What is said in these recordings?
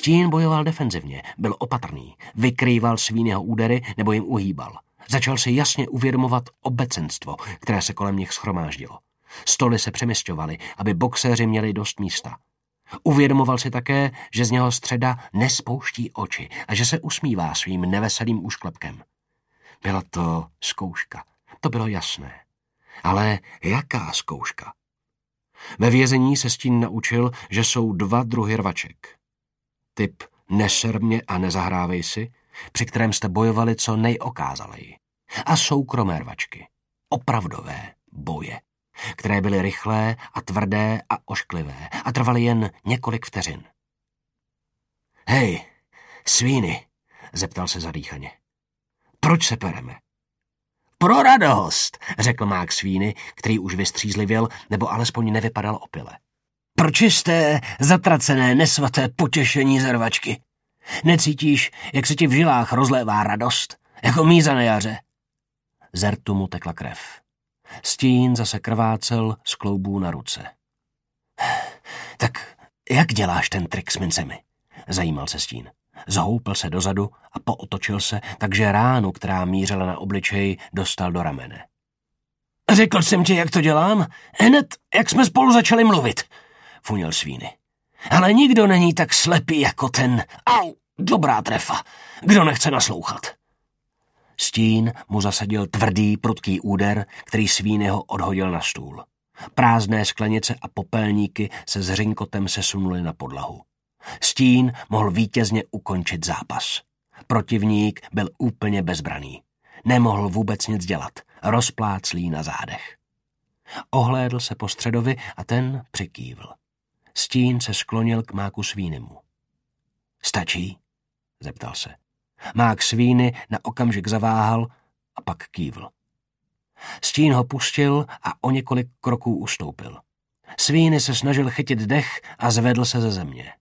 Stín bojoval defenzivně, byl opatrný, vykrýval svínyho údery nebo jim uhýbal. Začal si jasně uvědomovat obecenstvo, které se kolem nich schromáždilo. Stoly se přemysťovaly, aby boxéři měli dost místa. Uvědomoval si také, že z něho středa nespouští oči a že se usmívá svým neveselým úšklepkem. Byla to zkouška, to bylo jasné. Ale jaká zkouška? Ve vězení se Stín naučil, že jsou dva druhy rvaček. Typ neser mě a nezahrávej si, při kterém jste bojovali co nejokázaleji. A soukromé rvačky. Opravdové boje které byly rychlé a tvrdé a ošklivé a trvaly jen několik vteřin. Hej, svíny, zeptal se zadýchaně. Proč se pereme? Pro radost, řekl mák svíny, který už vystřízlivěl, nebo alespoň nevypadal opile. Proč jste zatracené nesvaté potěšení zervačky? Necítíš, jak se ti v žilách rozlévá radost, jako míza na jaře? Zertu mu tekla krev. Stín zase krvácel z kloubů na ruce. Tak jak děláš ten trik s mincemi? Zajímal se Stín. Zhoupil se dozadu a pootočil se, takže ránu, která mířila na obličej, dostal do ramene. Řekl jsem ti, jak to dělám? Hned, jak jsme spolu začali mluvit, funil svíny. Ale nikdo není tak slepý jako ten. Au, dobrá trefa. Kdo nechce naslouchat? Stín mu zasadil tvrdý, prudký úder, který svínyho odhodil na stůl. Prázdné sklenice a popelníky se s řinkotem sesunuly na podlahu. Stín mohl vítězně ukončit zápas. Protivník byl úplně bezbraný. Nemohl vůbec nic dělat, rozpláclý na zádech. Ohlédl se po středovi a ten přikývl. Stín se sklonil k máku svínimu. Stačí? zeptal se. Mák svíny na okamžik zaváhal a pak kývl. Stín ho pustil a o několik kroků ustoupil. Svíny se snažil chytit dech a zvedl se ze země.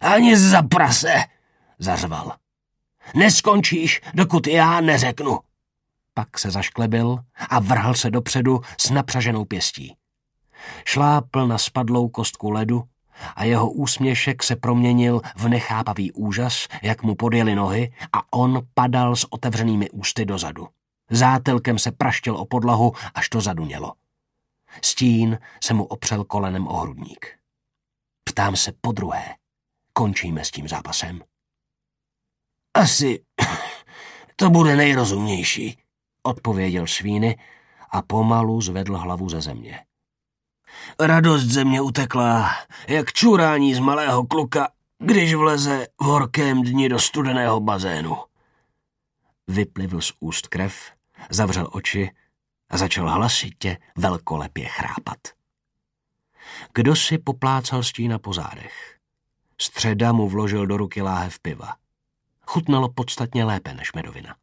Ani za prase, zařval. Neskončíš, dokud já neřeknu. Pak se zašklebil a vrhl se dopředu s napřaženou pěstí. Šlápl na spadlou kostku ledu a jeho úsměšek se proměnil v nechápavý úžas, jak mu podjeli nohy a on padal s otevřenými ústy dozadu. Zátelkem se praštil o podlahu, až to zadunělo. Stín se mu opřel kolenem o hrudník. Ptám se po druhé. Končíme s tím zápasem? Asi to bude nejrozumnější, odpověděl Svíny a pomalu zvedl hlavu ze země. Radost ze mě utekla, jak čurání z malého kluka, když vleze v horkém dni do studeného bazénu. Vyplivl z úst krev, zavřel oči a začal hlasitě velkolepě chrápat. Kdo si poplácal stína po zádech? Středa mu vložil do ruky láhev piva. Chutnalo podstatně lépe než medovina.